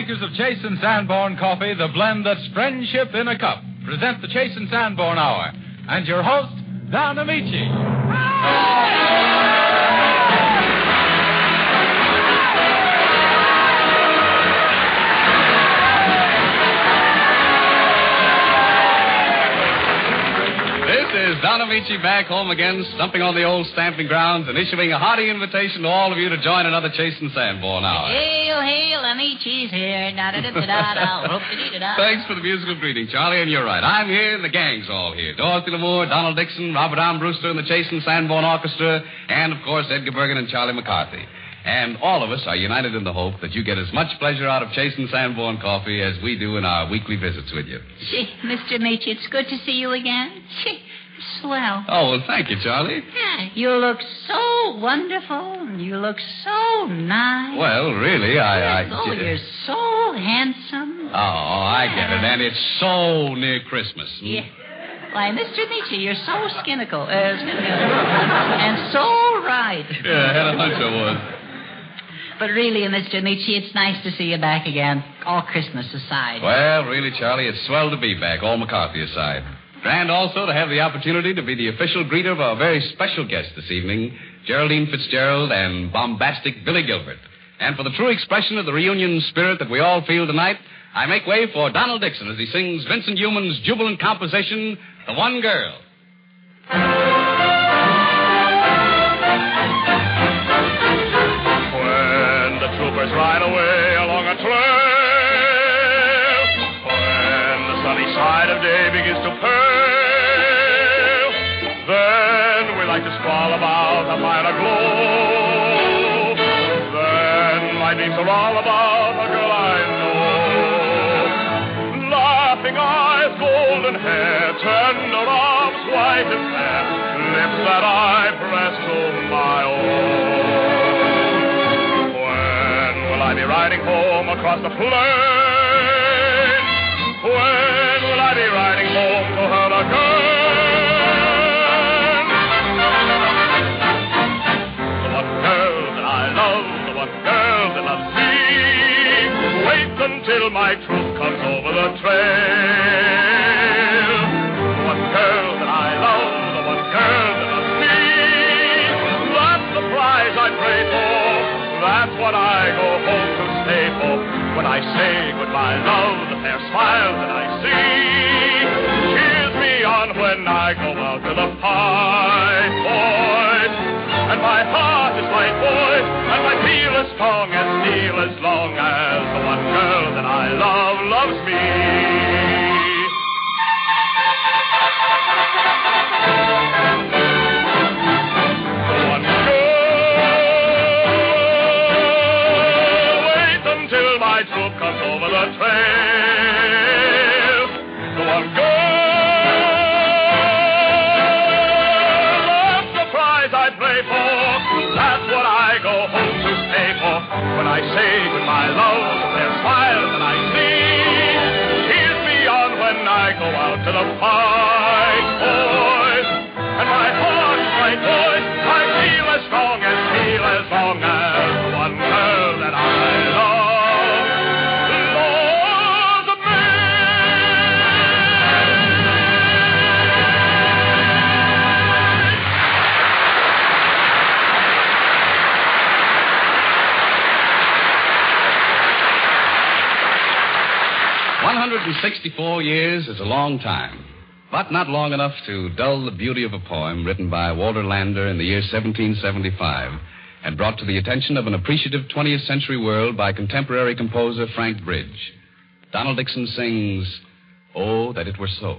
makers of Chase and Sanborn Coffee, the blend that's friendship in a cup, present the Chase and Sanborn Hour. And your host, Don Ameche. Is Don back home again, stumping on the old stamping grounds and issuing a hearty invitation to all of you to join another Chase and Sanborn Hour. Hail, hail, Ameche's here. Thanks for the musical greeting, Charlie, and you're right. I'm here and the gang's all here. Dorothy Lamour, Donald Dixon, Robert Armbruster, and the Chase and Sanborn Orchestra, and, of course, Edgar Bergen and Charlie McCarthy. And all of us are united in the hope that you get as much pleasure out of Chase and Sanborn coffee as we do in our weekly visits with you. Gee, Mr. Ameche, it's good to see you again. Gee, swell. Oh, well, thank you, Charlie. Yeah, you look so wonderful, and you look so nice. Well, really, I... Yes, I oh, you're so handsome. Oh, I get it. And it's so near Christmas. Hmm? Yeah. Why, Mr. Ameche, you're so skinical, uh, skinical, and so right. Yeah, I had a hunch I was. But really, Mr. Ameche, it's nice to see you back again, all Christmas aside. Well, really, Charlie, it's swell to be back, all McCarthy aside. And also to have the opportunity to be the official greeter of our very special guest this evening, Geraldine Fitzgerald and bombastic Billy Gilbert. And for the true expression of the reunion spirit that we all feel tonight, I make way for Donald Dixon as he sings Vincent Youmans' jubilant composition, The One Girl. When the troopers ride away side of day begins to pale, then we like to sprawl about a fire aglow. Then dreams are all about a girl I know. Laughing eyes, golden hair, tender arms, white and fair, lips that I press to my own. When will I be riding home across the plain? When will I be riding home her again? The one girl that I love, the one girl that loves me. Wait until my troop comes over the trail. The one girl that I love, the one girl that loves me. That's the prize I pray for. That's what I go home to stay for. When I say goodbye, love, the fair smile that I see I go out to the boys. And my heart is light, boys, and my feel as strong and steel as long as the one girl that I love loves me. Say goodbye, love, their smile that I see. Cheers me on when I go out to the fight, 64 years is a long time, but not long enough to dull the beauty of a poem written by Walter Landor in the year 1775 and brought to the attention of an appreciative 20th century world by contemporary composer Frank Bridge. Donald Dixon sings, Oh, that it were so.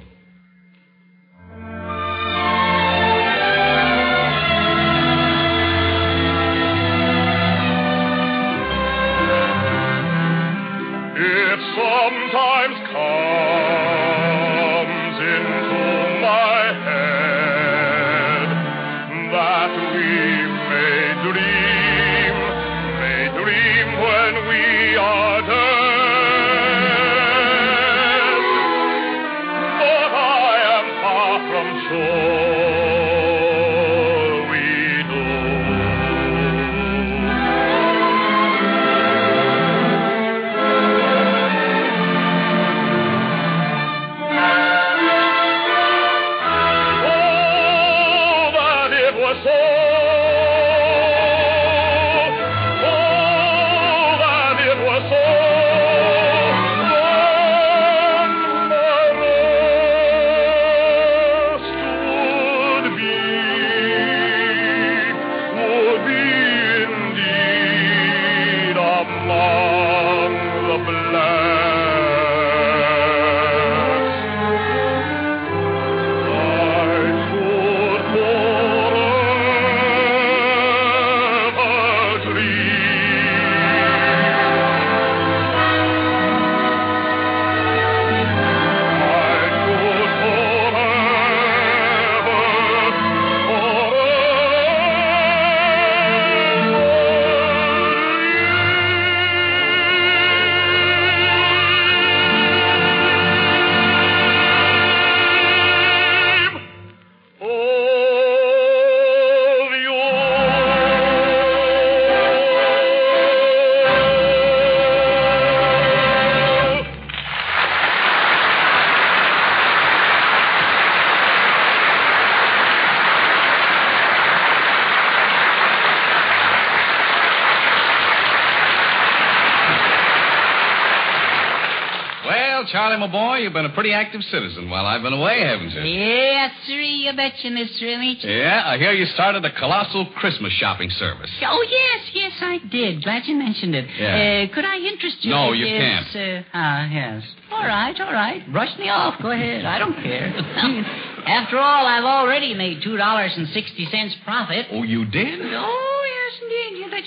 Boy, you've been a pretty active citizen while I've been away, haven't you? Yes, sir, you betcha, Mr. Ameche. Yeah, I hear you started a colossal Christmas shopping service. Oh, yes, yes, I did. Glad you mentioned it. Yeah. Uh, could I interest you? No, in you this, can't. Uh, ah, yes. All right, all right. Brush me off. Go ahead. I don't care. After all, I've already made $2.60 profit. Oh, you did? Oh, yes,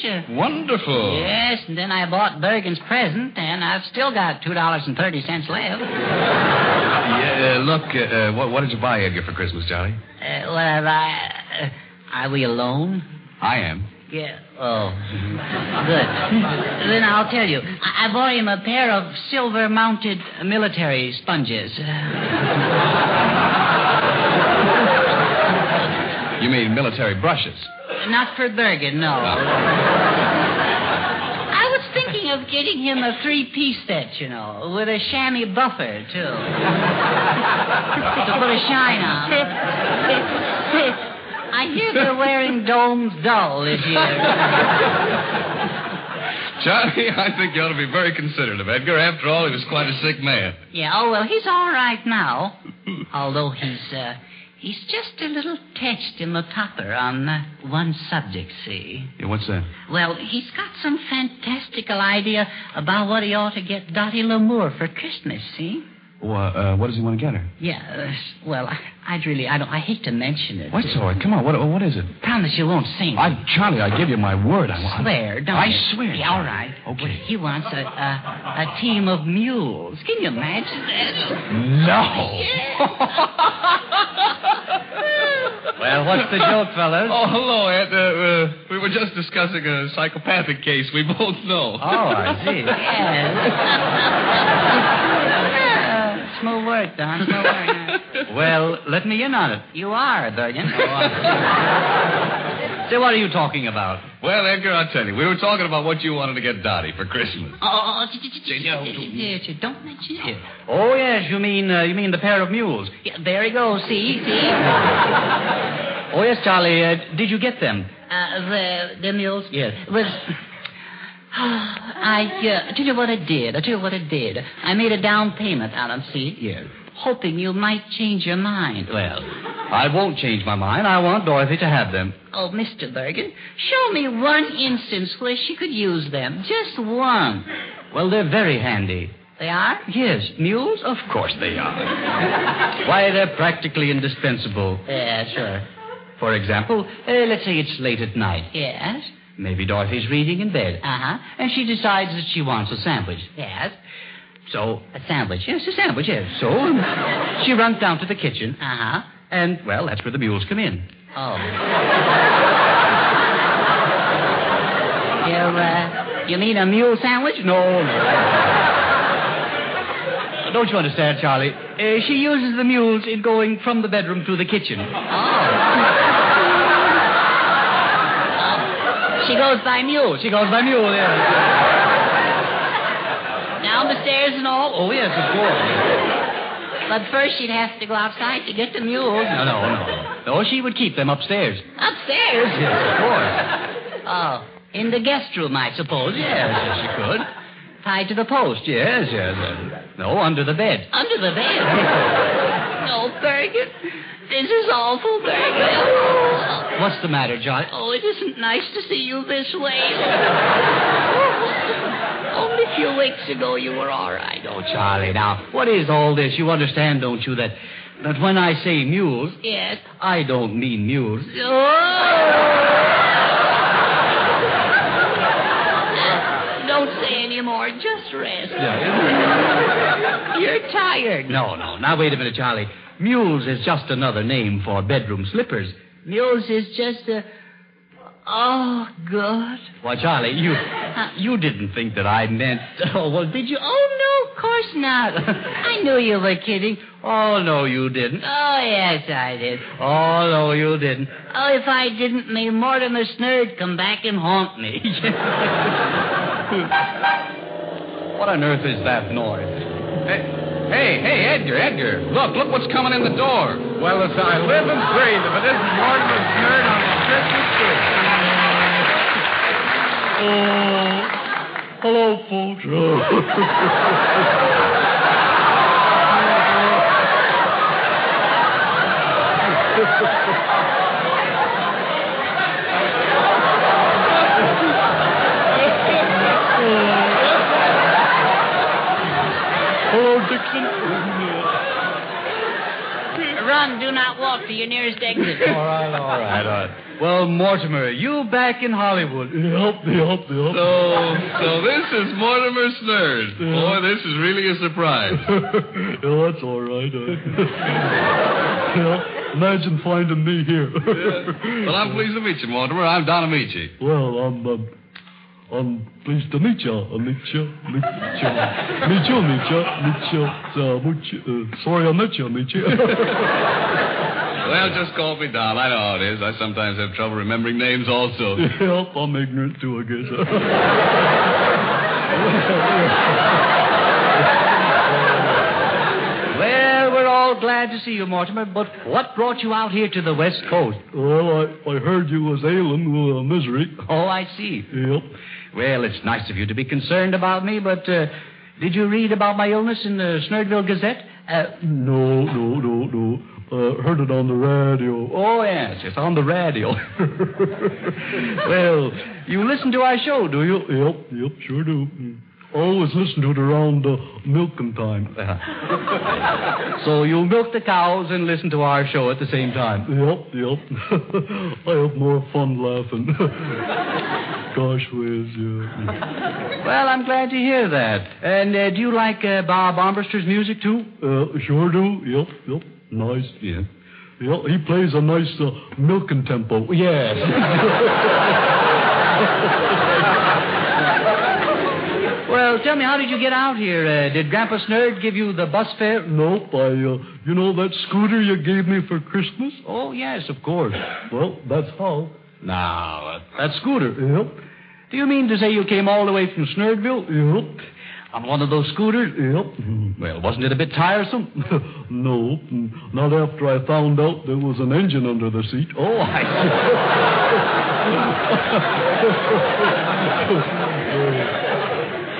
betcha. Wonderful. Yes, and then I bought Bergen's present, and I've still got $2.30 left. Yeah, uh, look, uh, uh, what, what did you buy Edgar for Christmas, Charlie? Uh, well, I, uh, are we alone? I am. Yeah. Oh. Good. then I'll tell you. I, I bought him a pair of silver mounted military sponges. You mean military brushes. Not for Bergen, no. I was thinking of getting him a three piece set, you know, with a chamois buffer, too. to put a shine on. I hear they're wearing domes dull this year. Charlie, I think you ought to be very considerate of Edgar. After all, he was quite a sick man. Yeah, oh, well, he's all right now. Although he's, uh, he's just a little touched in the topper on uh, one subject, see? Yeah, what's that? Well, he's got some fantastical idea about what he ought to get Dottie Lamour for Christmas, see? Well, uh, what does he want to get her? Yeah, uh, well, I, I'd really, I don't, I hate to mention it. What's all right? Come on, what, what is it? Promise you won't say I. Charlie, I give you my word. I want. Swear, don't I you? swear. Yeah, all right. Okay. Well, he wants a, a, a team of mules. Can you imagine that? No. Well, what's the joke, fellas? Oh, hello, Ed. Uh, uh, we were just discussing a psychopathic case we both know. Oh, I see. Yeah. Smooth work, Don. Smooth work. Well, let me in on it. You are, Bergen. Say, what are you talking about? Well, Edgar, I'll tell you. We were talking about what you wanted to get Dottie for Christmas. Oh, j- j- don't mention it. Oh, yes, you mean uh, you mean the pair of mules. Yeah, there he goes. See, see. Oh, yes, Charlie. Uh, did you get them? Uh, the the mules. Yes. Was. I uh, tell you what I did. I tell you what I did. I made a down payment them. See. Yes. Hoping you might change your mind. Well, I won't change my mind. I want Dorothy to have them. Oh, Mr. Bergen, show me one instance where she could use them. Just one. Well, they're very handy. They are? Yes, mules? Of course they are. Why, they're practically indispensable. Yeah, sure. For example, uh, let's say it's late at night. Yes. Maybe Dorothy's reading in bed. Uh huh. And she decides that she wants a sandwich. Yes. So, A sandwich. yes, a sandwich, yes. So, she runs down to the kitchen, Uh huh. and, well, that's where the mules come in. Oh. you, uh, you mean a mule sandwich? No, no. Don't you understand, Charlie? Uh, she uses the mules in going from the bedroom to the kitchen. She goes by mule. She goes by mule, yes. Down the stairs and all. Oh, yes, of course. But first she'd have to go outside to get the mules. No, no, no. No, she would keep them upstairs. Upstairs? Yes, of course. Oh, in the guest room, I suppose. Yes, yes, she could. Tied to the post. Yes, yes. uh, No, under the bed. Under the bed. no, Bergen. This is awful, Bergen. What's the matter, John? Oh, it isn't nice to see you this way. Only a few weeks ago you were all right. Oh, Charlie, now, what is all this? You understand, don't you, that, that when I say mules, Yes. I don't mean mules. Don't say any more. Just rest. Yeah. You're tired. No, no. Now, wait a minute, Charlie. Mules is just another name for bedroom slippers. Mules is just a. Oh, good. Why, Charlie, you you didn't think that I meant. Oh, well, did you? Oh, no, of course not. I knew you were kidding. Oh, no, you didn't. Oh, yes, I did. Oh, no, you didn't. Oh, if I didn't, may Mortimer Snerd come back and haunt me. What on earth is that noise? Hey, hey, hey, Edgar, Edgar. Look, look what's coming in the door. Well, as I live and breathe, if it isn't Mortimer Snerd on his Christmas tree. Uh, hello, Dixon. Run, do not walk to your nearest exit. all right, all right, all right. Well, Mortimer, you back in Hollywood. Yep, yep, yep. So, so this is Mortimer Snerd. Boy, this is really a surprise. yeah, that's all right. Yeah, imagine finding me here. Well, I'm pleased to meet you, Mortimer. I'm Don Ameche. Well, I'm, um, I'm pleased to meet you. Meet you, meet you, meet you, meet you, meet you. Meet you. Sorry, I met you, meet you. Well, just call me Don. I know how it is. I sometimes have trouble remembering names also. Yep, I'm ignorant too, I guess. Well, we're all glad to see you, Mortimer, but what brought you out here to the West Coast? well, I, I heard you was ailing with uh, misery. Oh, I see. Yep. Well, it's nice of you to be concerned about me, but uh, did you read about my illness in the Snerdville Gazette? Uh, No, no, no, no. Uh, heard it on the radio. oh, yes, it's on the radio. well, you listen to our show, do you? Yep, yep, sure do. Always listen to it around uh, milking time. So you milk the cows and listen to our show at the same time. Yep, yep. I have more fun laughing. Gosh whiz, yeah. Well, I'm glad to hear that. And uh, do you like uh, Bob Armbruster's music, too? Uh, sure do. Yep, yep. Nice. Yeah. He plays a nice uh, milking tempo. Yes. well, tell me, how did you get out here? Uh, did Grandpa Snerd give you the bus fare? Nope, I, uh, you know that scooter you gave me for Christmas? Oh, yes, of course. Well, that's how. Now, uh, that scooter. Yep, Do you mean to say you came all the way from Snerdville yep, on one of those scooters? yep. Well, wasn't it a bit tiresome? no, not after I found out there was an engine under the seat. Oh, I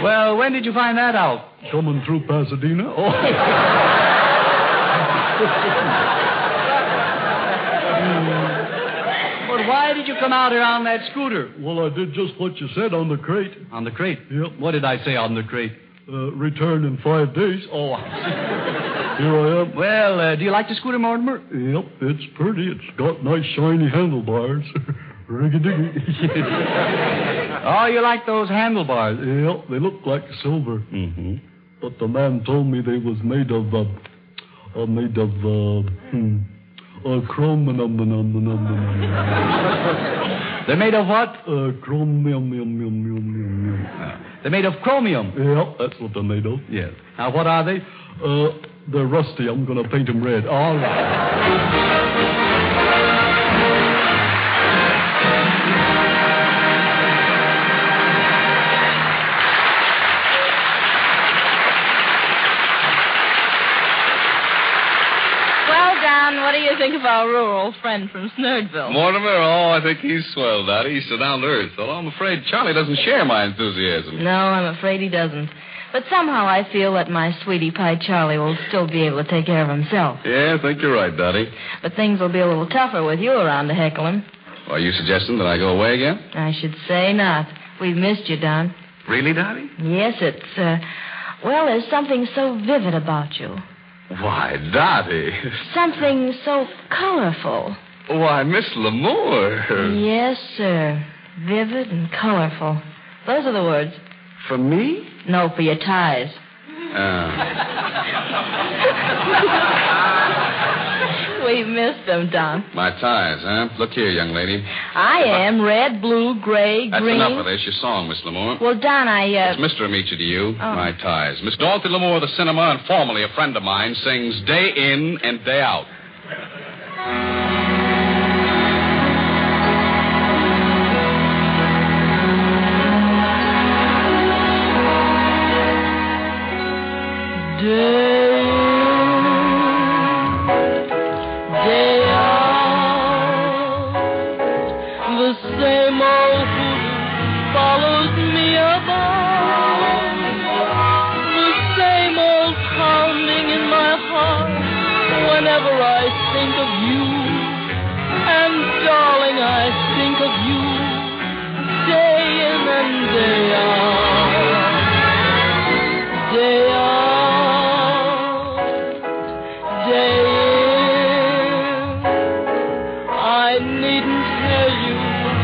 well, when did you find that out? Coming through Pasadena. Oh, But why did you come out here on that scooter? well, I did just what you said on the crate. On the crate. Yep. What did I say on the crate? Uh, return in five days. Oh, Here I am. well, uh, do you like the scooter, Mortimer? Yep, it's pretty. It's got nice shiny handlebars. Riggy-diggy. Oh, you like those handlebars? yep, they look like silver. Mm-hmm. But the man told me they was made of, uh, uh made of, uh, hmm, uh, chromium. They're made of what? uh, chromium, yum, yum, yum, yum, yum. They're made of chromium. Yep, that's what they're made of. Yes. Now, what are they? Uh, they're rusty. I'm gonna paint them red. All right. Our rural friend from Snerdville? Mortimer, oh, I think he's swell, Dottie. He's so down to earth. Although I'm afraid Charlie doesn't share my enthusiasm. No, I'm afraid he doesn't. But somehow I feel that my sweetie pie Charlie will still be able to take care of himself. Yeah, I think you're right, Dottie. But things will be a little tougher with you around to heckle him. Are you suggesting that I go away again? I should say not. We've missed you, Don. Really, Dottie? Yes, it's, uh, well, there's something so vivid about you. Why, Dottie. Something so colorful. Why, Miss Lamour. Yes, sir. Vivid and colorful. Those are the words. For me? No, for your ties. Uh, We missed them, Don. my ties, huh? Look here, young lady. I am red, blue, gray, That's green. enough of this. Your song, Miss Lamour. Well, Don, I, uh... It's Mr. Ameche to you. Oh. My ties. Miss Dorothy Lamour the cinema and formerly a friend of mine sings day in and day out. I needn't tell you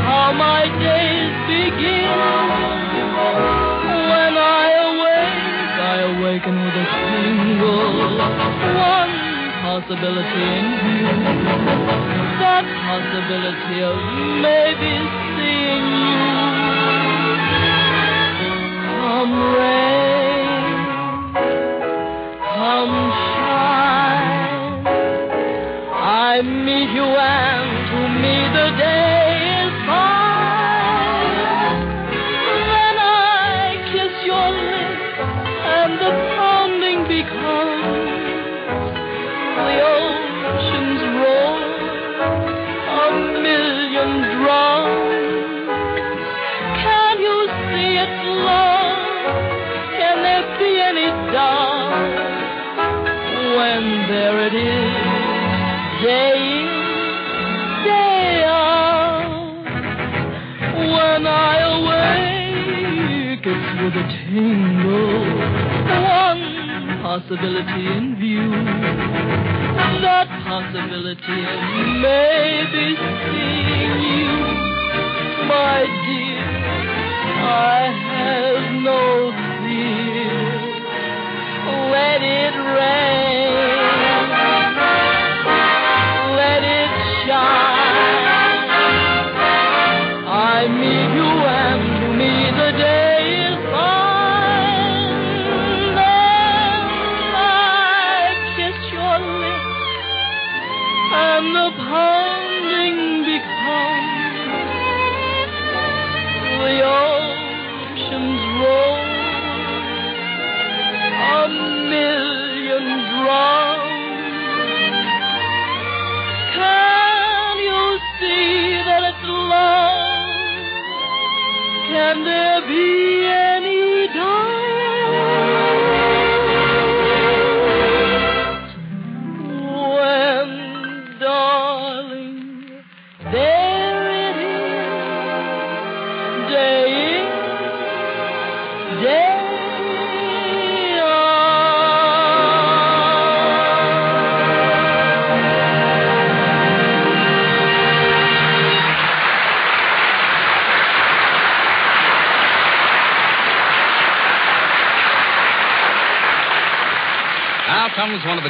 how my days begin. When I awake, I awaken with a single one possibility in view. That possibility of maybe seeing you. Come rain. I meet you and to me the day possibility in view. That possibility of maybe seeing you, my dear. I have no fear. Let it rain.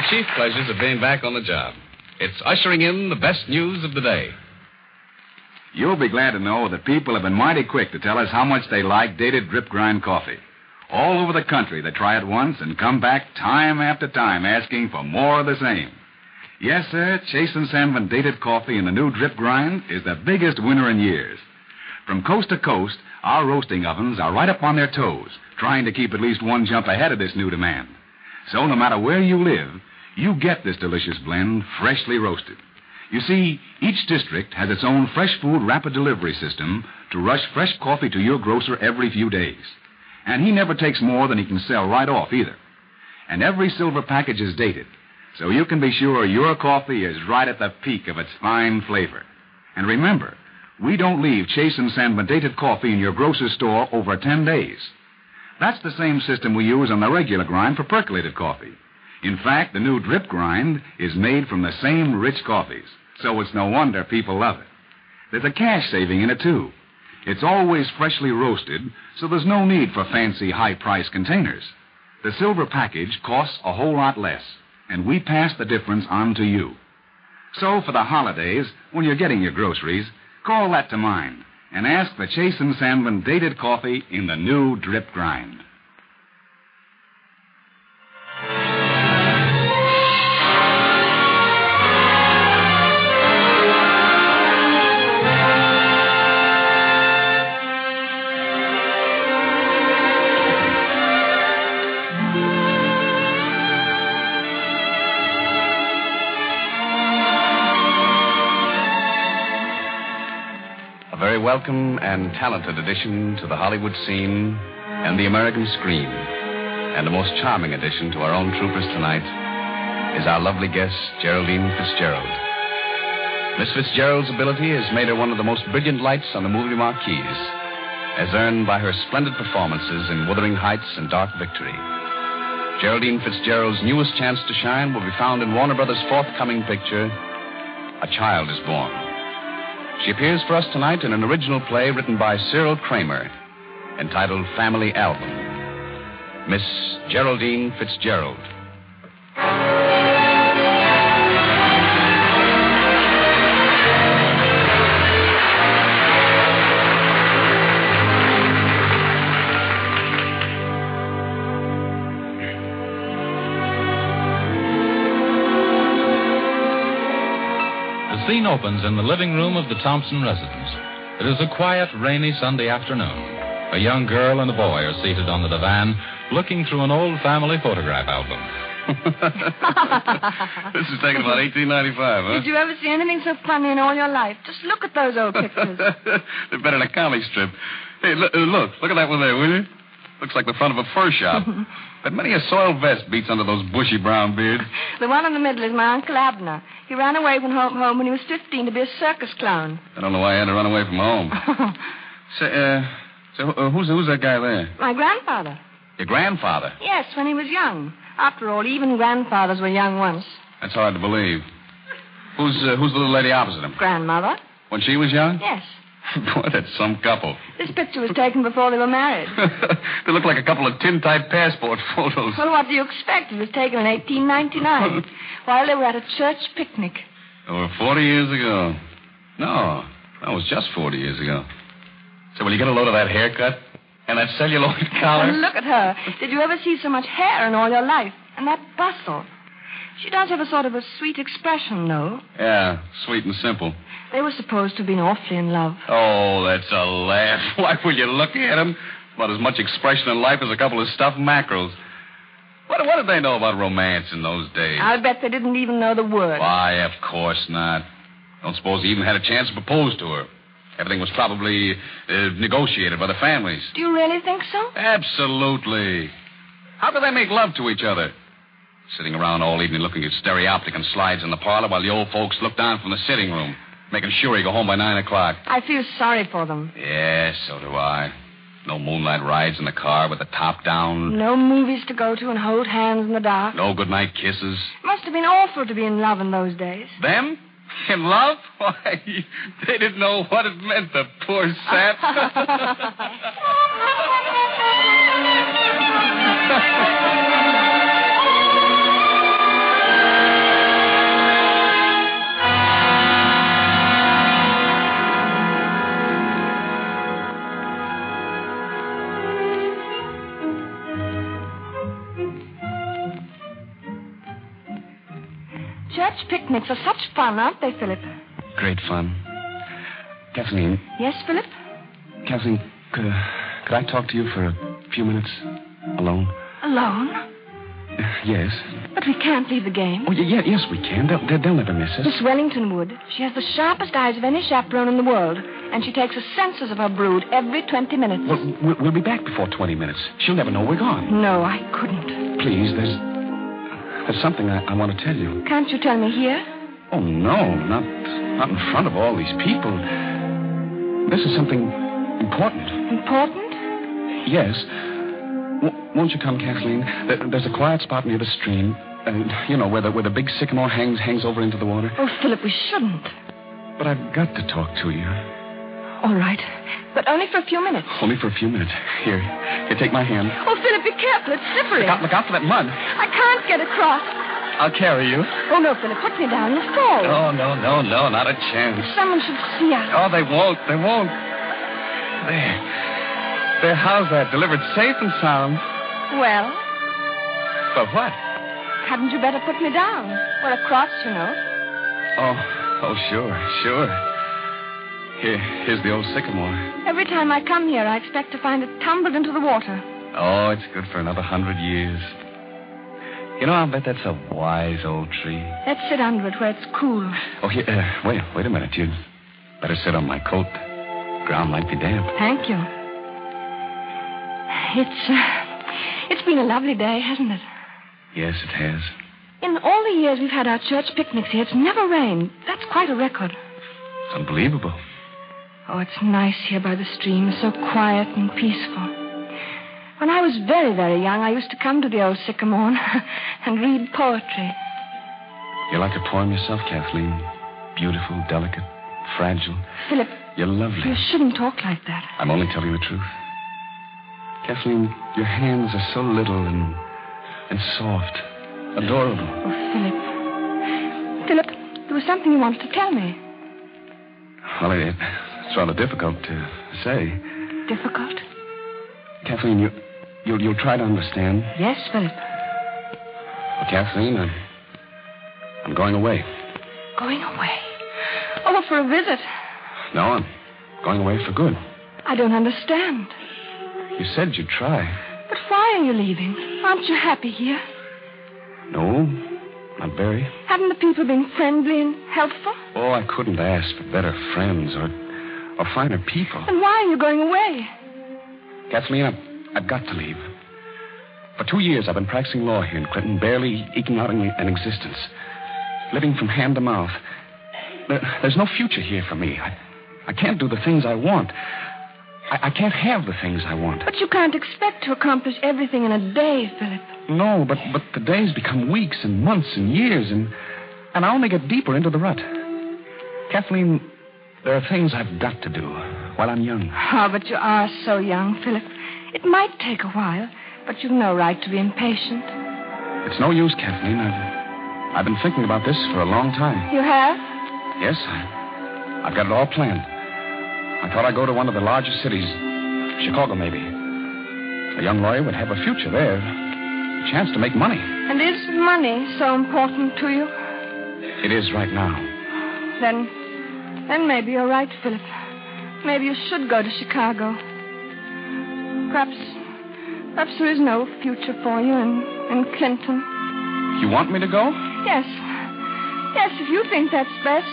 Chief pleasures of being back on the job. It's ushering in the best news of the day. You'll be glad to know that people have been mighty quick to tell us how much they like dated drip grind coffee. All over the country, they try it once and come back time after time asking for more of the same. Yes, sir, Chase and Sanborn dated coffee in the new drip grind is the biggest winner in years. From coast to coast, our roasting ovens are right up on their toes, trying to keep at least one jump ahead of this new demand. So no matter where you live, you get this delicious blend freshly roasted. You see, each district has its own fresh food rapid delivery system to rush fresh coffee to your grocer every few days. And he never takes more than he can sell right off either. And every silver package is dated, so you can be sure your coffee is right at the peak of its fine flavor. And remember, we don't leave Chase and Sanborn dated coffee in your grocer's store over 10 days. That's the same system we use on the regular grind for percolated coffee. In fact, the new drip grind is made from the same rich coffees, so it's no wonder people love it. There's a cash saving in it, too. It's always freshly roasted, so there's no need for fancy high priced containers. The silver package costs a whole lot less, and we pass the difference on to you. So for the holidays, when you're getting your groceries, call that to mind and ask for Chase and Sanborn dated coffee in the new drip grind. Welcome and talented addition to the Hollywood scene and the American screen, and a most charming addition to our own troopers tonight, is our lovely guest, Geraldine Fitzgerald. Miss Fitzgerald's ability has made her one of the most brilliant lights on the movie marquees, as earned by her splendid performances in Wuthering Heights and Dark Victory. Geraldine Fitzgerald's newest chance to shine will be found in Warner Brothers' forthcoming picture, A Child is Born. She appears for us tonight in an original play written by Cyril Kramer, entitled Family Album. Miss Geraldine Fitzgerald. Opens in the living room of the Thompson residence. It is a quiet, rainy Sunday afternoon. A young girl and a boy are seated on the divan, looking through an old family photograph album. this is taken about 1895, huh? Did you ever see anything so funny in all your life? Just look at those old pictures. They're better than a comic strip. Hey, look, look, look at that one there, will you? Looks like the front of a fur shop. but many a soiled vest beats under those bushy brown beards. the one in the middle is my Uncle Abner. He ran away from home, home when he was 15 to be a circus clown. I don't know why I had to run away from home. Say, uh, so uh, who's who's that guy there? my grandfather. Your grandfather. Yes, when he was young. After all, even grandfathers were young once. That's hard to believe. Who's uh, who's the little lady opposite him? Grandmother? When she was young? Yes. Boy, that's some couple. This picture was taken before they were married. they look like a couple of tintype passport photos. Well, what do you expect? It was taken in 1899 while they were at a church picnic. Over 40 years ago. No, that was just 40 years ago. So will you get a load of that haircut? And that celluloid collar? And look at her. Did you ever see so much hair in all your life? And that bustle. She does have a sort of a sweet expression, though. Yeah, sweet and simple. They were supposed to have been awfully in love. Oh, that's a laugh. Why, will you look at him? About as much expression in life as a couple of stuffed mackerels. What, what did they know about romance in those days? I'll bet they didn't even know the word. Why, of course not. Don't suppose he even had a chance to propose to her. Everything was probably uh, negotiated by the families. Do you really think so? Absolutely. How do they make love to each other? Sitting around all evening looking at stereopticon slides in the parlor while the old folks look down from the sitting room, making sure you go home by nine o'clock. I feel sorry for them. Yes, so do I. No moonlight rides in the car with the top down. No movies to go to and hold hands in the dark. No goodnight kisses. Must have been awful to be in love in those days. Them? In love? Why, they didn't know what it meant, the poor saps. picnics are such fun, aren't they, Philip? Great fun. Kathleen, Yes, Philip? Kathleen, could, uh, could I talk to you for a few minutes alone? Alone? Yes. But we can't leave the game. Oh, yeah, yes, we can. They'll, they'll, never miss us. Miss Wellington would. She has the sharpest eyes of any chaperone in the world, and she takes a census of her brood every 20 minutes. Well, we'll, we'll be back before 20 minutes. She'll never know we're gone. No, I couldn't. Please, there's there's something I, I want to tell you. Can't you tell me here? Oh, no, not, not in front of all these people. This is something important. Important? Yes. W- won't you come, Kathleen? There- There's a quiet spot near the stream. Uh, you know, where the, where the big sycamore hangs, hangs over into the water. Oh, Philip, we shouldn't. But I've got to talk to you. All right. But only for a few minutes. Only for a few minutes. Here, here, take my hand. Oh, Philip, be careful. It's slippery. Look out, look out for that mud. I can't get across. I'll carry you. Oh, no, Philip, put me down. You'll fall. Oh, no, no, no, not a chance. Someone should see us. Oh, they won't. They won't. There. There, how's that? Delivered safe and sound. Well, But what? hadn't you better put me down? We're across, you know. Oh, oh, sure, sure. Here, here's the old sycamore. Every time I come here, I expect to find it tumbled into the water. Oh, it's good for another hundred years. You know, I'll bet that's a wise old tree. Let's sit under it where it's cool. Oh, here, uh, wait, wait a minute. You'd better sit on my coat. Ground might be damp. Thank you. It's uh, it's been a lovely day, hasn't it? Yes, it has. In all the years we've had our church picnics here, it's never rained. That's quite a record. It's unbelievable. Oh, it's nice here by the stream, so quiet and peaceful. When I was very, very young, I used to come to the old sycamore and read poetry. You're like a poem yourself, Kathleen. Beautiful, delicate, fragile. Philip, You're lovely. you shouldn't talk like that. I'm only telling the truth. Kathleen, your hands are so little and and soft, adorable. Oh, Philip. Philip, there was something you wanted to tell me. Well, it, it's rather difficult to say. Difficult? Kathleen, you you'll, you'll try to understand. Yes, Philip. Well, Kathleen, I'm I'm going away. Going away. Oh, for a visit. No, I'm going away for good. I don't understand. You said you'd try. But why are you leaving? Aren't you happy here? No, not very. Haven't the people been friendly and helpful? Oh, I couldn't ask for better friends or, or finer people. And why are you going away? Kathleen, I've, I've got to leave. For two years, I've been practicing law here in Clinton, barely eking out an, an existence, living from hand to mouth. There, there's no future here for me. I, I can't do the things I want. I, I can't have the things I want. But you can't expect to accomplish everything in a day, Philip. No, but, but the days become weeks and months and years, and, and I only get deeper into the rut. Kathleen, there are things I've got to do while I'm young. Oh, but you are so young, Philip. It might take a while, but you've no right to be impatient. It's no use, Kathleen. I've, I've been thinking about this for a long time. You have? Yes, I, I've got it all planned. I thought I'd go to one of the largest cities, Chicago, maybe. A young lawyer would have a future there, a chance to make money. And is money so important to you? It is right now. Then, then maybe you're right, Philip. Maybe you should go to Chicago. Perhaps, perhaps there is no future for you in, in Clinton. You want me to go? Yes. Yes, if you think that's best.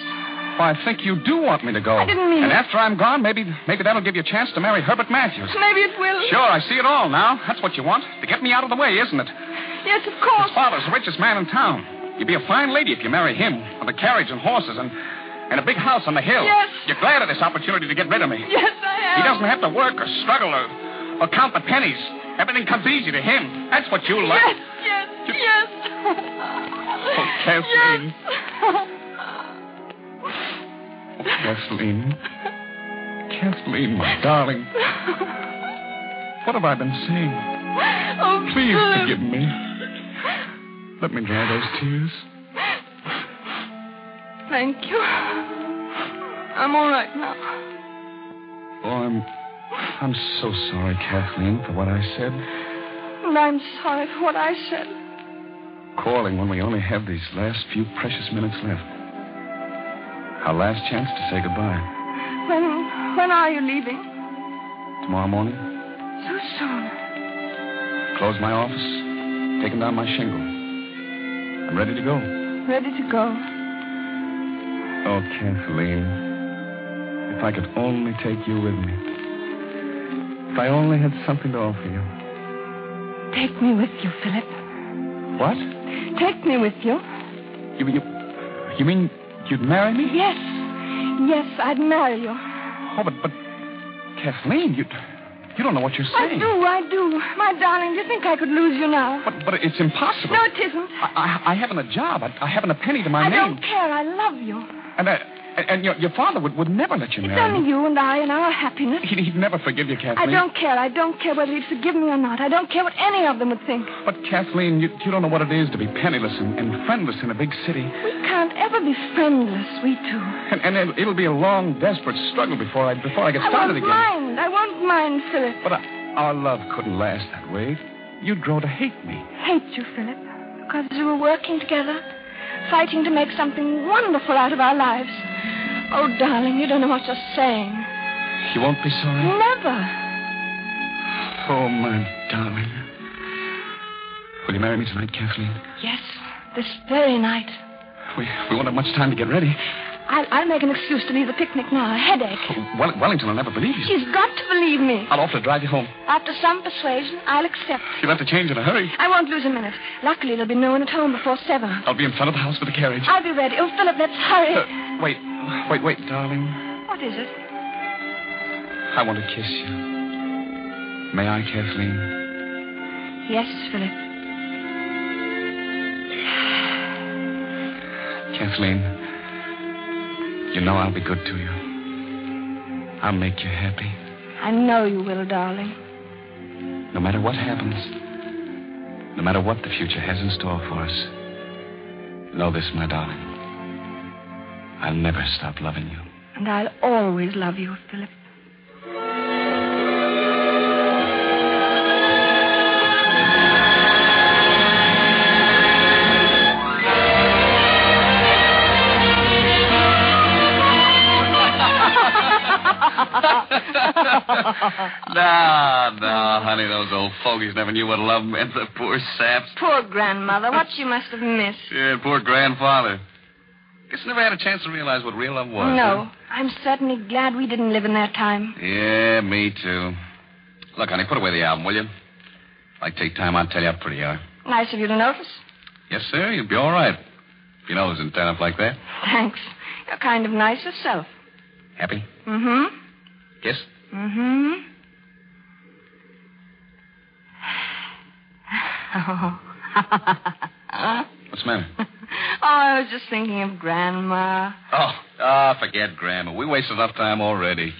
Well, I think you do want me to go. I didn't mean And it. after I'm gone, maybe maybe that'll give you a chance to marry Herbert Matthews. Maybe it will. Sure, I see it all now. That's what you want. To get me out of the way, isn't it? Yes, of course. His father's the richest man in town. You'd be a fine lady if you marry him. With a carriage and horses and, and a big house on the hill. Yes. You're glad of this opportunity to get rid of me. Yes, I am. He doesn't have to work or struggle or, or count the pennies. Everything comes easy to him. That's what you like. Yes, yes, yes. Oh, Kathleen. Oh, Kathleen. Kathleen, my darling. What have I been saying? Oh, Please forgive me. Let me dry those tears. Thank you. I'm all right now. Oh, I'm. I'm so sorry, Kathleen, for what I said. And I'm sorry for what I said. Calling when we only have these last few precious minutes left. Our last chance to say goodbye. When when are you leaving? Tomorrow morning, So soon. close my office, taking down my shingle. I'm ready to go. Ready to go. Oh, Kathleen. If I could only take you with me. If I only had something to offer you. Take me with you, Philip. What? Take me with you. You, you, you mean you'd marry me? Yes. Yes, I'd marry you. Oh, but, but, Kathleen, you, you don't know what you're saying. I do, I do. My darling, do you think I could lose you now? But, but it's impossible. No, it isn't. I, I, I haven't a job. I, I haven't a penny to my I name. I don't care. I love you. And, uh, and, your, your father would, would never let you It's marry me. only you and I and our happiness. He'd, he'd never forgive you, Kathleen. I don't care. I don't care whether he'd forgive me or not. I don't care what any of them would think. But, Kathleen, you, you don't know what it is to be penniless and, and friendless in a big city. We can't ever be friendless, we two. And, and it'll, it'll be a long, desperate struggle before I before I get started again. I won't again. mind. I won't mind, Philip. But uh, our love couldn't last that way. You'd grow to hate me. Hate you, Philip, because we were working together, fighting to make something wonderful out of our lives. Oh, darling, you don't know what you're saying. You won't be sorry? Never. Oh, my darling. Will you marry me tonight, Kathleen? Yes, this very night. We, we won't have much time to get ready. I'll, I'll make an excuse to leave the picnic now. A headache. Well, Wellington will never believe you. She's got to believe me. I'll offer to drive you home. After some persuasion, I'll accept. You'll have to change in a hurry. I won't lose a minute. Luckily, there'll be no one at home before seven. I'll be in front of the house with the carriage. I'll be ready. Oh, Philip, let's hurry. Uh, wait, wait, wait, darling. What is it? I want to kiss you. May I, Kathleen? Yes, Philip. Kathleen, you know I'll be good to you. I'll make you happy. I know you will, darling. No matter what happens, no matter what the future has in store for us, know this, my darling. I'll never stop loving you. And I'll always love you, Philip. no, no, honey, those old fogies never knew what love meant. The poor saps. Poor grandmother. What she must have missed. Yeah, poor grandfather. Guess never had a chance to realize what real love was. No. I'm certainly glad we didn't live in that time. Yeah, me too. Look, honey, put away the album, will you? If I take time, I'll tell you how pretty you are. Nice of you to notice. Yes, sir, you'll be all right. If your nose turn up like that. Thanks. You're kind of nice yourself. Happy? Mm-hmm. Kiss? Mm-hmm. oh. What's the matter? oh, I was just thinking of Grandma. Oh, ah, forget Grandma. We wasted enough time already.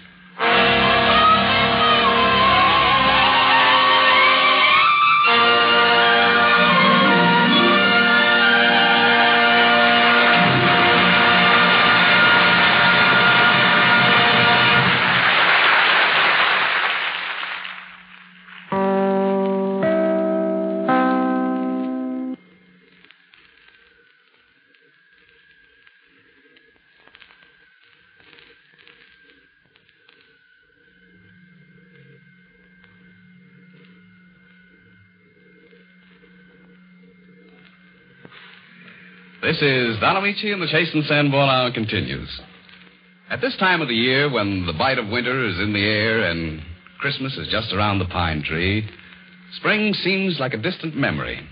This is Don Ameche and the Chase and Sanborn Hour continues. At this time of the year, when the bite of winter is in the air and Christmas is just around the pine tree, spring seems like a distant memory.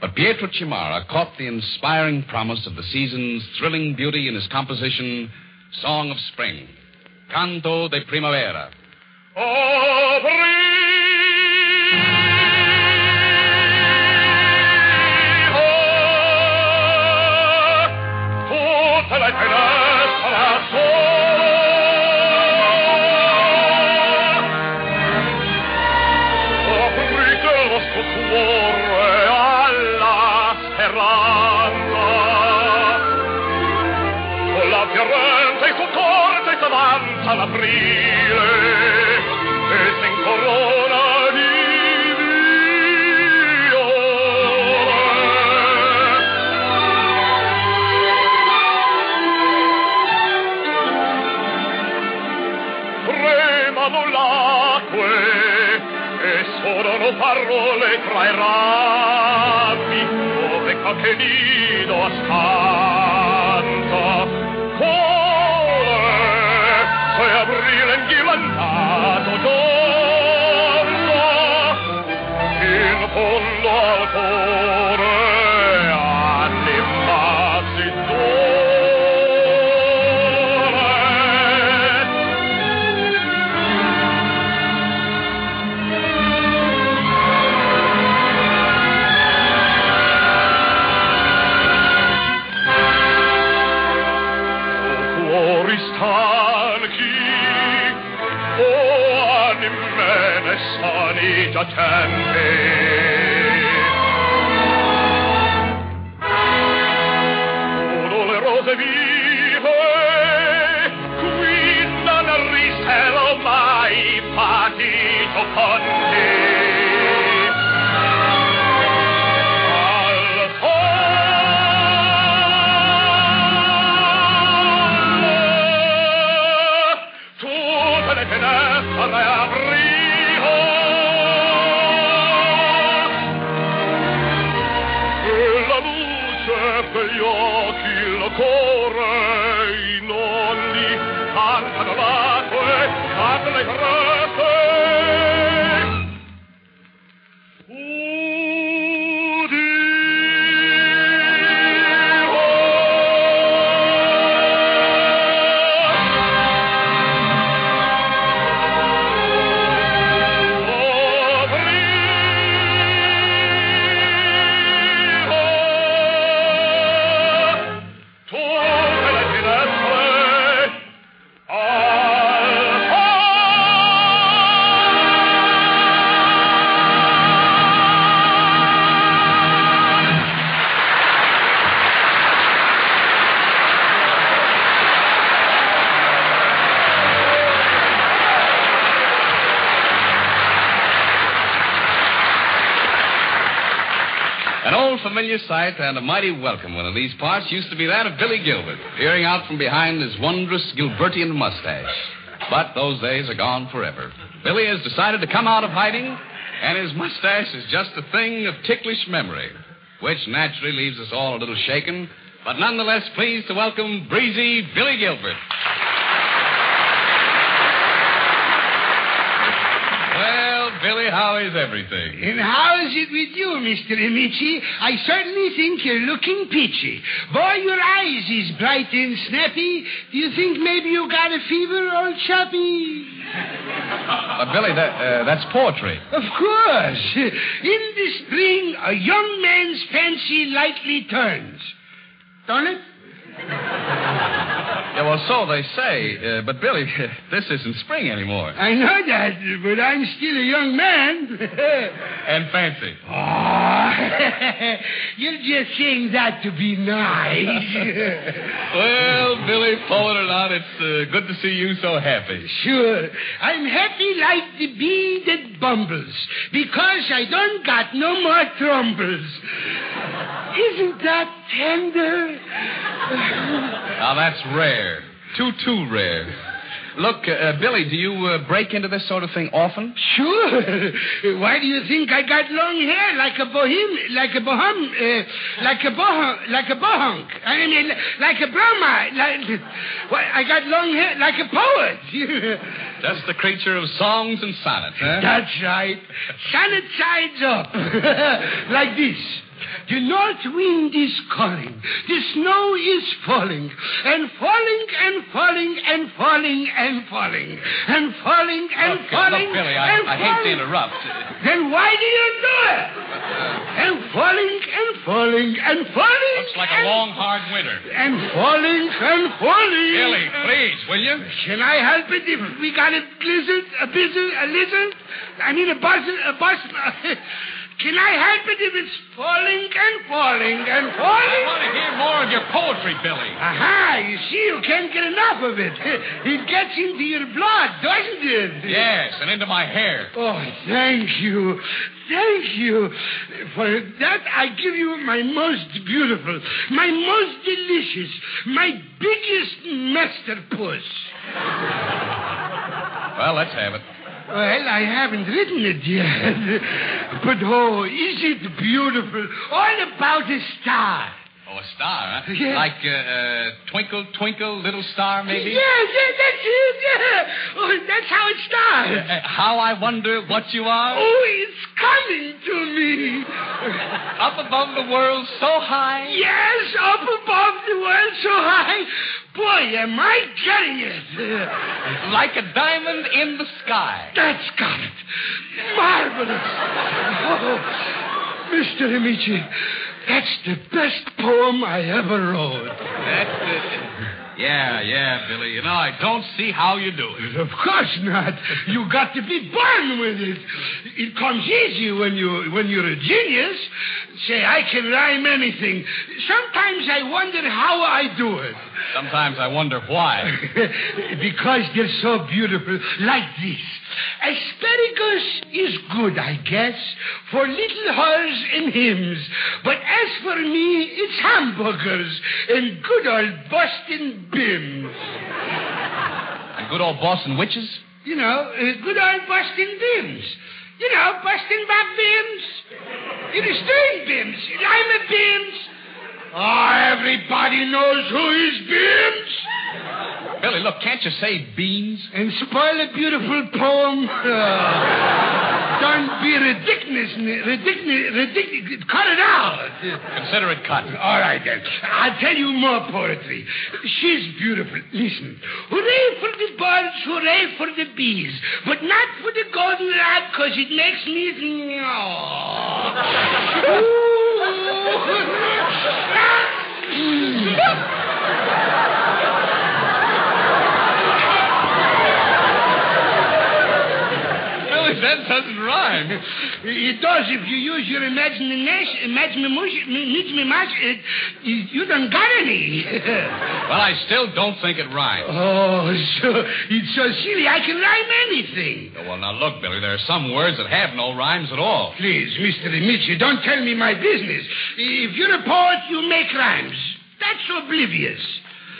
But Pietro Cimara caught the inspiring promise of the season's thrilling beauty in his composition, Song of Spring, Canto de Primavera. Tutte dove qualche anime ne sani già and a mighty welcome one of these parts used to be that of Billy Gilbert, peering out from behind his wondrous Gilbertian mustache. But those days are gone forever. Billy has decided to come out of hiding, and his mustache is just a thing of ticklish memory, which naturally leaves us all a little shaken, but nonetheless pleased to welcome breezy Billy Gilbert. Well, Billy, how is everything? And how's it with you, Mr. Ameche? I certainly think you're looking peachy. Boy, your eyes is bright and snappy. Do you think maybe you got a fever, old chappy? Uh, Billy, that, uh, that's poetry. Of course. In the spring, a young man's fancy lightly turns. Don't it? Yeah, well, so they say. Uh, but, Billy, this isn't spring anymore. I know that, but I'm still a young man. And fancy. Ah, you're just saying that to be nice. Well, Billy, pull it or not, it's uh, good to see you so happy. Sure. I'm happy like the bee that bumbles because I don't got no more trumbles. Isn't that tender? Now, that's rare. Too, too rare. Look, uh, uh, Billy, do you uh, break into this sort of thing often? Sure. Why do you think I got long hair like a bohem, like a bohem, uh, like a bohem, like a bohunk? I mean, like a bromide. Like, well, I got long hair like a poet. Just the creature of songs and sonnets, huh? That's right. Sonnet sides up. like this. The north wind is calling. The snow is falling. And falling and falling and falling and falling. And falling and Look, falling. look, Billy, I, and I hate to interrupt. Then why do you do it? And falling and falling and falling. Looks like a long, hard winter. And falling and falling. Billy, please, will you? Can I help it if we got a blizzard, a blizzard, a lizard? I mean a buzzard, a bus. Can I help it if it's falling and falling and falling? I want to hear more of your poetry, Billy. Aha, you see, you can't get enough of it. It gets into your blood, doesn't it? Yes, and into my hair. Oh, thank you. Thank you. For that, I give you my most beautiful, my most delicious, my biggest masterpiece. Well, let's have it. Well, I haven't written it yet. But oh, is it beautiful? All about a star. Oh, a star, huh? Yeah. Like uh, uh, Twinkle, Twinkle, Little Star, maybe? Yeah, yeah, that's it. Yeah. Oh, that's how it starts. Uh, how I wonder what you are? Oh, it's coming to me. Up above the world so high. Yes, up above the world so high. Boy, am I getting it. Like a diamond in the sky. That's got it. Marvelous. Oh, Mr. Ameche, that's the best poem I ever wrote. That's it. Yeah, yeah, Billy. You know, I don't see how you do it. Of course not. You got to be born with it. It comes easy when you when you're a genius. Say I can rhyme anything. Sometimes I wonder how I do it. Sometimes I wonder why. because they're so beautiful. Like this. Asparagus is good, I guess, for little hers and hymns. But as for me, it's hamburgers and good old Boston bims. And good old Boston witches? You know, uh, good old Boston bims. You know, Boston Bob bims. You know, Stern bims. Lima bims. Oh, everybody knows who is bims. Billy, look, can't you say beans? And spoil a beautiful poem. Uh, don't be ridiculous. Ridiculous. Ridiculous. Cut it out. Consider it cut. All right, then. I'll tell you more poetry. She's beautiful. Listen. Hooray for the birds, hooray for the bees. But not for the golden goldenrod, because it makes me... Billy, that doesn't rhyme. It does if you use your imagination. Imagination. You, you don't got any. Well, I still don't think it rhymes. oh, so it's so silly. I can rhyme anything. Oh, well, now look, Billy, there are some words that have no rhymes at all. Please, Mr. Ameche, don't tell me my business. If you're a poet, you make rhymes. That's oblivious.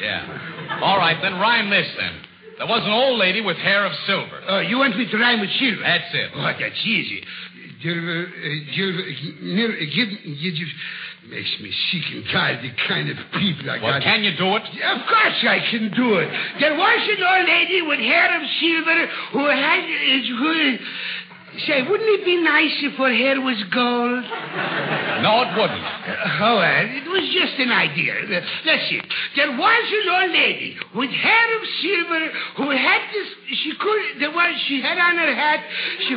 Yeah. All right, then rhyme this then. There was an old lady with hair of silver. Oh, you want me to rhyme with silver? That's it. Oh, that's easy. Silver, uh, silver, never, give, give, give, makes me sick and tired the kind of people I Well, got. can you do it? Of course I can do it. There was an old lady with hair of silver who had... uh, Who, say, wouldn't it be nice if her hair was gold? No, it wouldn't. Uh, oh, well, it was just an idea. Uh, That's it. There was an old lady with hair of silver who had this. She could. There was. She had on her hat. She.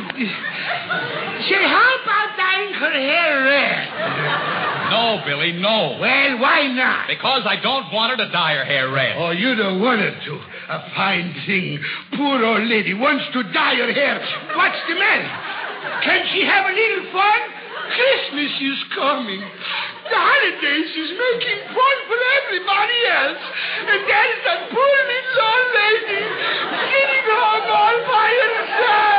Say, how about dyeing her hair red? No, Billy, no. Well, why not? Because I don't want her to dye her hair red. Oh, you don't want her to. A fine thing. Poor old lady wants to dye her hair. What's the matter? Can she have a little fun? Christmas is coming. The holidays is making fun for everybody else. And there's that poor little old lady sitting home all by herself.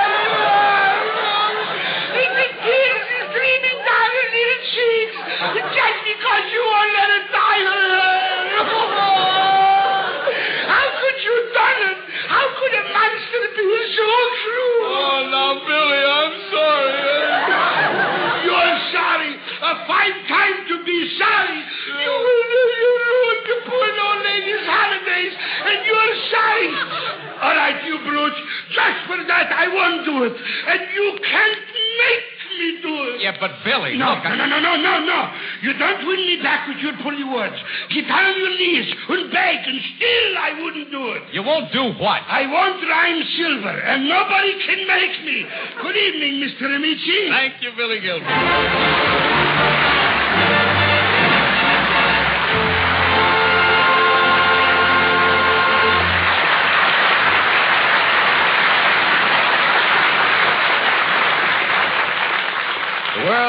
That, I won't do it. And you can't make me do it. Yeah, but Billy, No, look, no, I- no, no, no, no, no. You don't win me back with your pretty words. Get down on your knees and beg, and still I wouldn't do it. You won't do what? I won't rhyme silver, and nobody can make me. Good evening, Mr. Ameche. Thank you, Billy Gilbert.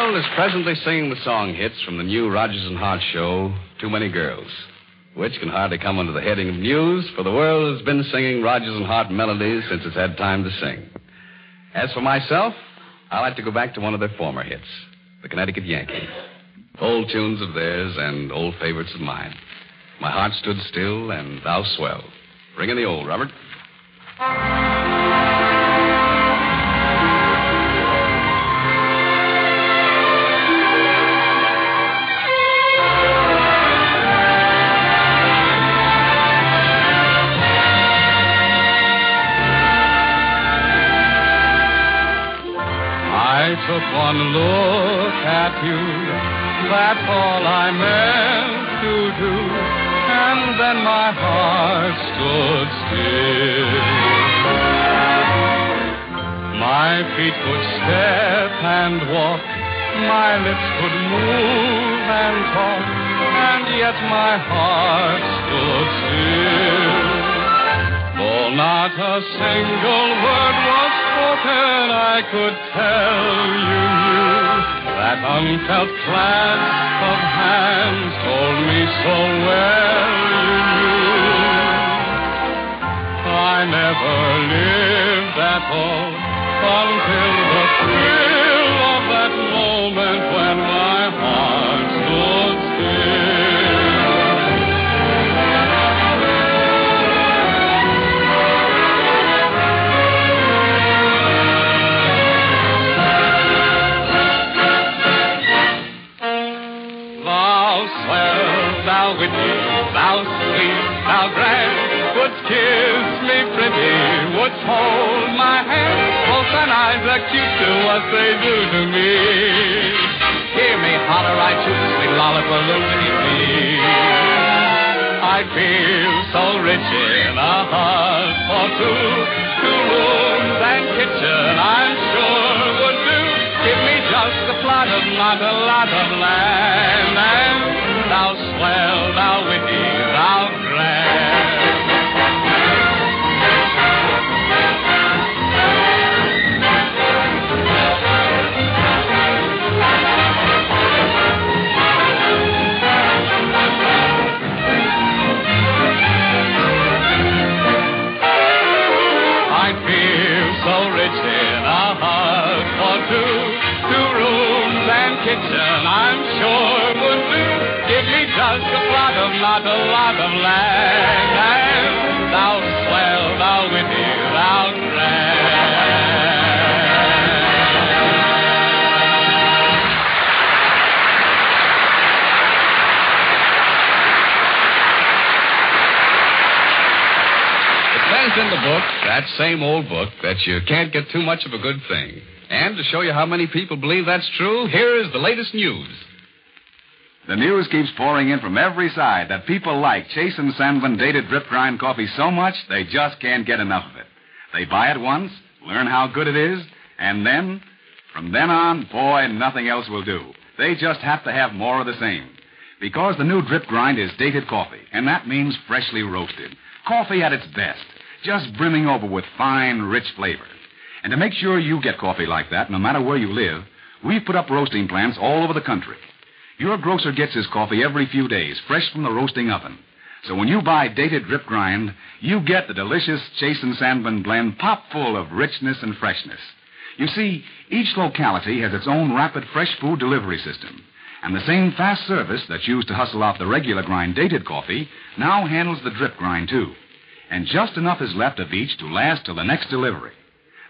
World is presently singing the song hits from the new Rodgers and Hart show, Too Many Girls, which can hardly come under the heading of news, for the world has been singing Rodgers and Hart melodies since it's had time to sing. As for myself, I like to go back to one of their former hits, the Connecticut Yankee. Old tunes of theirs and old favorites of mine. My heart stood still and thou swell. Bring in the old, Robert. One look at you, that's all I meant to do, and then my heart stood still. My feet could step and walk, my lips could move and talk, and yet my heart stood still. Not a single word was spoken, I could tell you knew. That unfelt clasp of hands told me so well you knew. I never lived at all until the thrill thou witty, thou sweet, thou grand, wouldst kiss me pretty, wouldst hold my hand, both thine eyes are cute to what they do to me. Hear me holler to the sweet lollipaloozy I feel so rich in a heart for two, two rooms and kitchen, I'm sure would do. Give me just a plot of not a lot of land, and thou swell, thou witty, thou grand. Same old book, that you can't get too much of a good thing. And to show you how many people believe that's true, here is the latest news. The news keeps pouring in from every side that people like Chase and Sanborn dated drip grind coffee so much they just can't get enough of it. They buy it once, learn how good it is, and then, from then on, boy, nothing else will do. They just have to have more of the same. Because the new drip grind is dated coffee, and that means freshly roasted. Coffee at its best, just brimming over with fine, rich flavor. And to make sure you get coffee like that, no matter where you live, we've put up roasting plants all over the country. Your grocer gets his coffee every few days, fresh from the roasting oven. So when you buy dated drip grind, you get the delicious Chase and Sanborn blend pop full of richness and freshness. You see, each locality has its own rapid fresh food delivery system. And the same fast service that's used to hustle off the regular grind dated coffee now handles the drip grind, too. And just enough is left of each to last till the next delivery.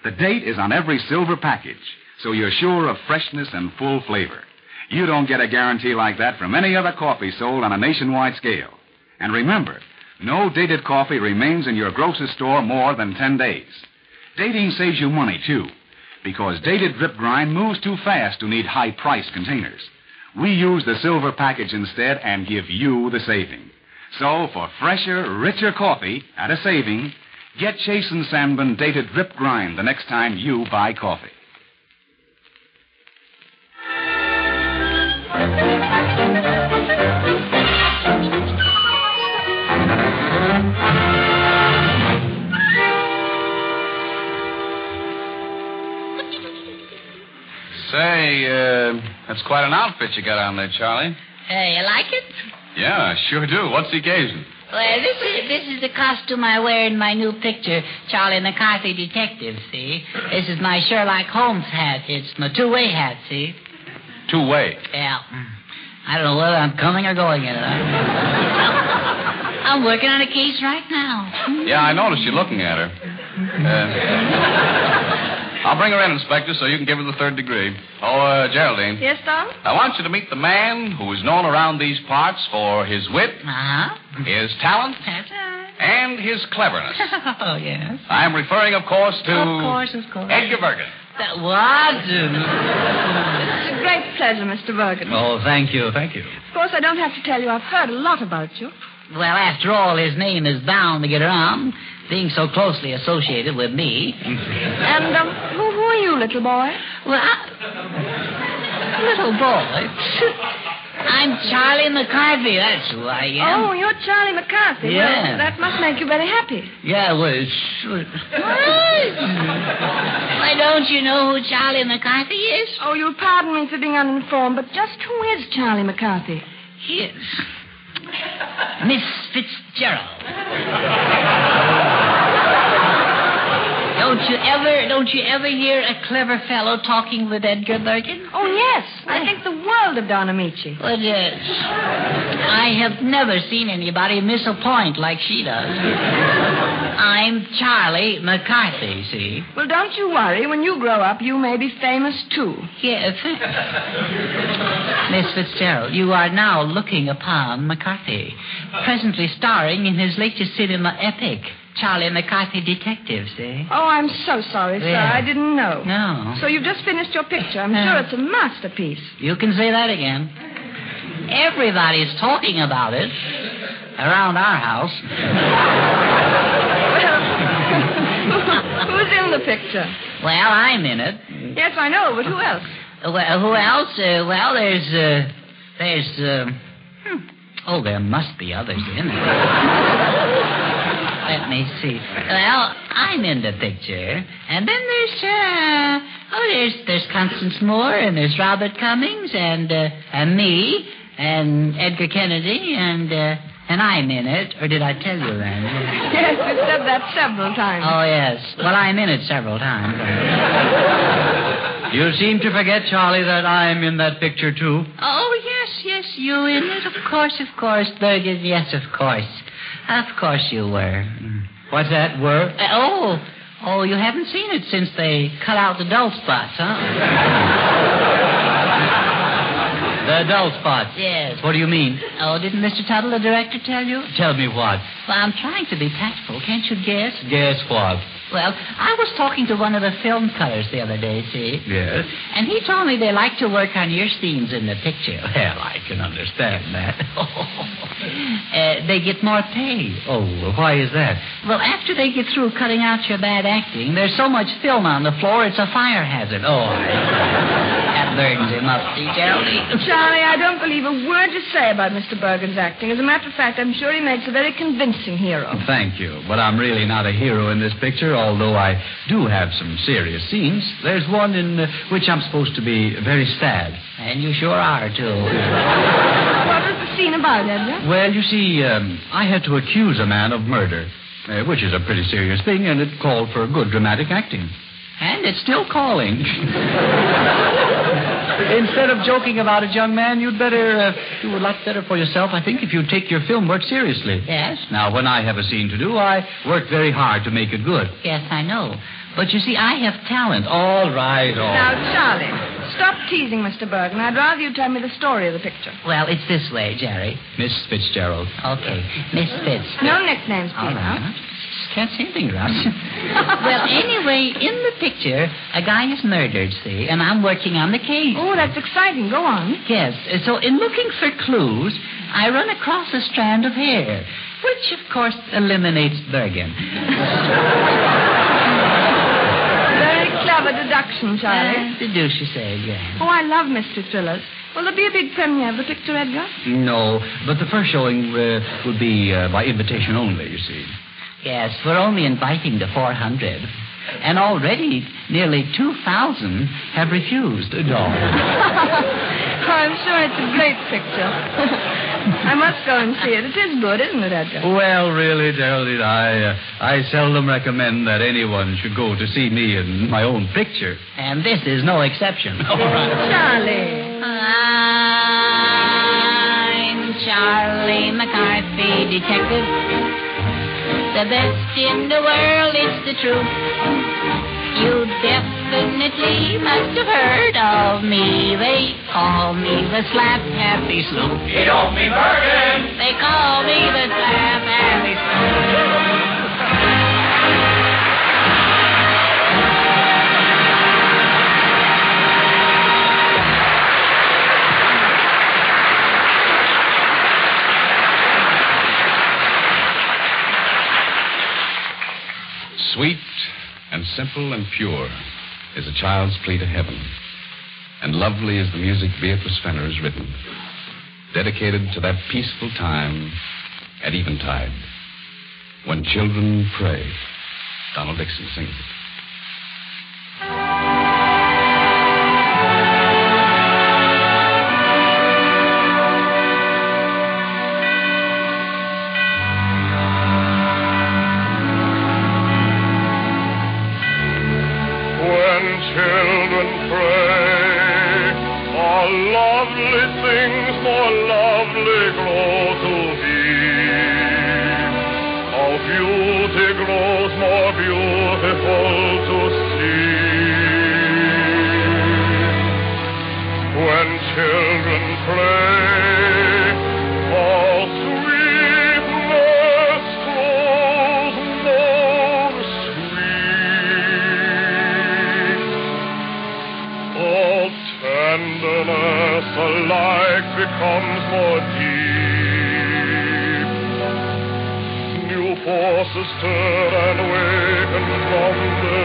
The date is on every silver package, so you're sure of freshness and full flavor. You don't get a guarantee like that from any other coffee sold on a nationwide scale. And remember, no dated coffee remains in your grocer's store more than 10 days. Dating saves you money, too, because dated drip grind moves too fast to need high price containers. We use the silver package instead and give you the saving. So, for fresher, richer coffee at a saving, get Chase and Sanborn dated drip grind the next time you buy coffee. Say, uh, that's quite an outfit you got on there, Charlie. Hey, you like it? Yeah, sure do. What's the occasion? Well, this is this is the costume I wear in my new picture, Charlie McCarthy Detective. See, this is my Sherlock Holmes hat. It's my two-way hat. See? Two way. Yeah. I don't know whether I'm coming or going in it. I'm working on a case right now. Yeah, I noticed you looking at her. Uh, I'll bring her in, Inspector, so you can give her the third degree. Oh, uh, Geraldine. Yes, Don? I want you to meet the man who is known around these parts for his wit, Uh-huh. his talent, That's right. and his cleverness. oh, yes. I'm referring, of course, to Of course, of course. Edgar Bergen. That- what? It's a great pleasure, Mr. Bergen. Oh, thank you, thank you. Of course, I don't have to tell you I've heard a lot about you. Well, after all, his name is bound to get around, being so closely associated with me. And um, who, who are you, little boy? Well, I... little boy. I'm Charlie McCarthy. That's who I am. Oh, you're Charlie McCarthy. Yeah. Well, that must make you very happy. Yeah, well, it's... Why don't you know who Charlie McCarthy is? Oh, you'll pardon me for being uninformed, but just who is Charlie McCarthy? He is. Miss Fitzgerald. Don't you ever, don't you ever hear a clever fellow talking with Edgar Bergen? Oh, yes. I think the world of Don Ameche. Well, yes. I have never seen anybody miss a point like she does. I'm Charlie McCarthy, see? Well, don't you worry. When you grow up, you may be famous, too. Yes. Miss Fitzgerald, you are now looking upon McCarthy, presently starring in his latest cinema epic, Charlie McCarthy Detective, see? Oh, I'm so sorry, sir. Yeah. I didn't know. No. So you've just finished your picture. I'm Uh. sure it's a masterpiece. You can say that again. Everybody's talking about it around our house. well, Who's in the picture? Well, I'm in it. Yes, I know, but who else? Well, who else? Uh, well, there's, uh, there's, uh, hmm. oh, there must be others in it. Let me see. Well, I'm in the picture, and then there's, uh, oh, there's, there's Constance Moore, and there's Robert Cummings, and, uh, and me, and Edgar Kennedy, and, uh, and I'm in it. Or did I tell you that? Yes, you've said that several times. Oh, yes. Well, I'm in it several times. You seem to forget, Charlie, that I'm in that picture, too. Oh, yes, yes, you in it. Of course, of course, Bergen. Yes, of course. Of course you were. What's that, were? Uh, oh, oh, you haven't seen it since they cut out the dull spots, huh? The dull spots. Yes. What do you mean? Oh, didn't Mr. Tuttle, the director, tell you? Tell me what. Well, I'm trying to be tactful. Can't you guess? Guess what? Well, I was talking to one of the film cutters the other day, see? Yes. And he told me they like to work on your scenes in the picture. Well, I can understand that. uh, they get more pay. Oh, why is that? Well, after they get through cutting out your bad acting, there's so much film on the floor, it's a fire hazard. Oh, I... That burdens him up, see, Geraldine? Charlie, I don't believe a word you say about Mr. Bergen's acting. As a matter of fact, I'm sure he makes a very convincing hero. Thank you. But I'm really not a hero in this picture, although I do have some serious scenes. There's one in uh, which I'm supposed to be very sad. And you sure are, too. What was the scene about, Edgar? Well, you see, um, I had to accuse a man of murder, uh, which is a pretty serious thing, and it called for good dramatic acting. And it's still calling. Instead of joking about it, young man, you'd better uh, do a lot better for yourself, I think, if you take your film work seriously. Yes? Now, when I have a scene to do, I work very hard to make it good. Yes, I know. But you see, I have talent. All right, all Now, right. Charlie, stop teasing Mr. Bergen. I'd rather you tell me the story of the picture. Well, it's this way, Jerry. Miss Fitzgerald. Okay. Miss Fitz. No nicknames, All please. right. Can't say anything, Ross. well, anyway, in the picture, a guy is murdered, see, and I'm working on the case. Oh, that's exciting. Go on. Yes, so in looking for clues, I run across a strand of hair, which, of course, eliminates Bergen. Very clever deduction, Charlie. Uh, the deuce you say, yeah. Oh, I love mystery thrillers. Will there be a big premiere of the picture, Edgar? No, but the first showing uh, would be uh, by invitation only, you see. Yes, we're only inviting the 400. And already nearly 2,000 have refused. No. I'm sure it's a great picture. I must go and see it. It is good, isn't it, Edgar? Well, really, Geraldine, I, uh, I seldom recommend that anyone should go to see me in my own picture. And this is no exception. All right. Charlie. I'm Charlie McCarthy, detective. The best in the world, it's the truth. You definitely must have heard of me. They call me the Slap Happy Sloop. You don't mean Bergen. They call me the Slap Sweet and simple and pure is a child's plea to heaven. And lovely is the music Beatrice Fenner has written, dedicated to that peaceful time at eventide when children pray. Donald Dixon sings it. Becomes more deep. New forces stir and awaken from their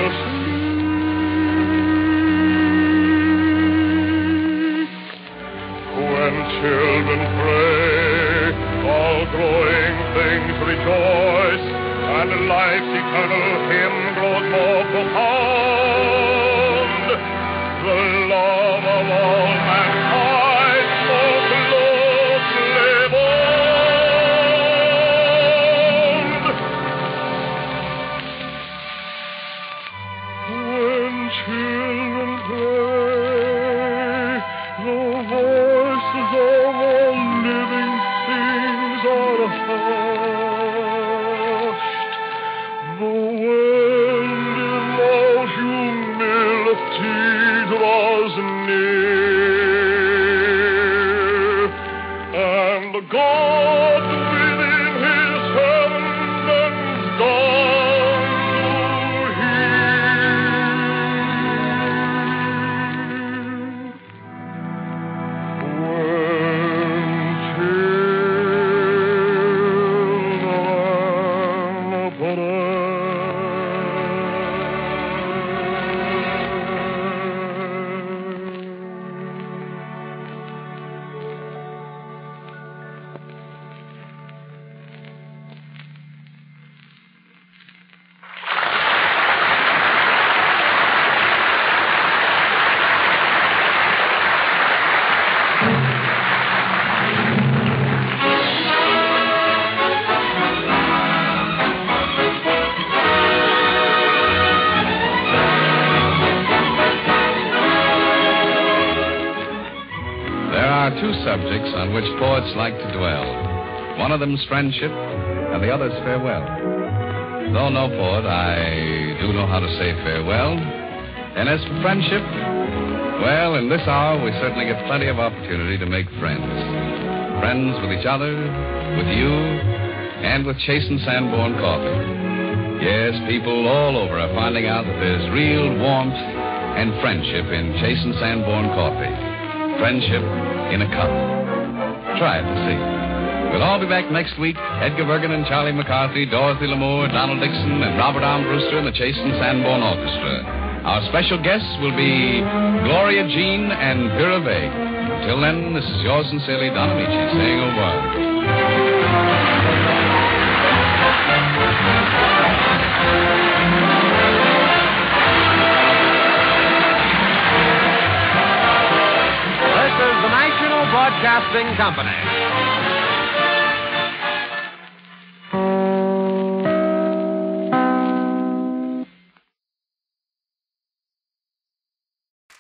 subjects on which poets like to dwell. One of them's friendship, and the other's farewell. Though no poet, I do know how to say farewell. And as for friendship, well, in this hour, we certainly get plenty of opportunity to make friends. Friends with each other, with you, and with Chase and Sanborn Coffee. Yes, people all over are finding out that there's real warmth and friendship in Chase and Sanborn Coffee. Friendship in a cup. Try it to see. We'll all be back next week. Edgar Bergen and Charlie McCarthy, Dorothy Lamour, Donald Dixon, and Robert Armbruster and the Chase and Sanborn Orchestra. Our special guests will be Gloria Jean and Vera Vague. Until then, this is yours sincerely, Don Ameche, saying a word. Broadcasting Company.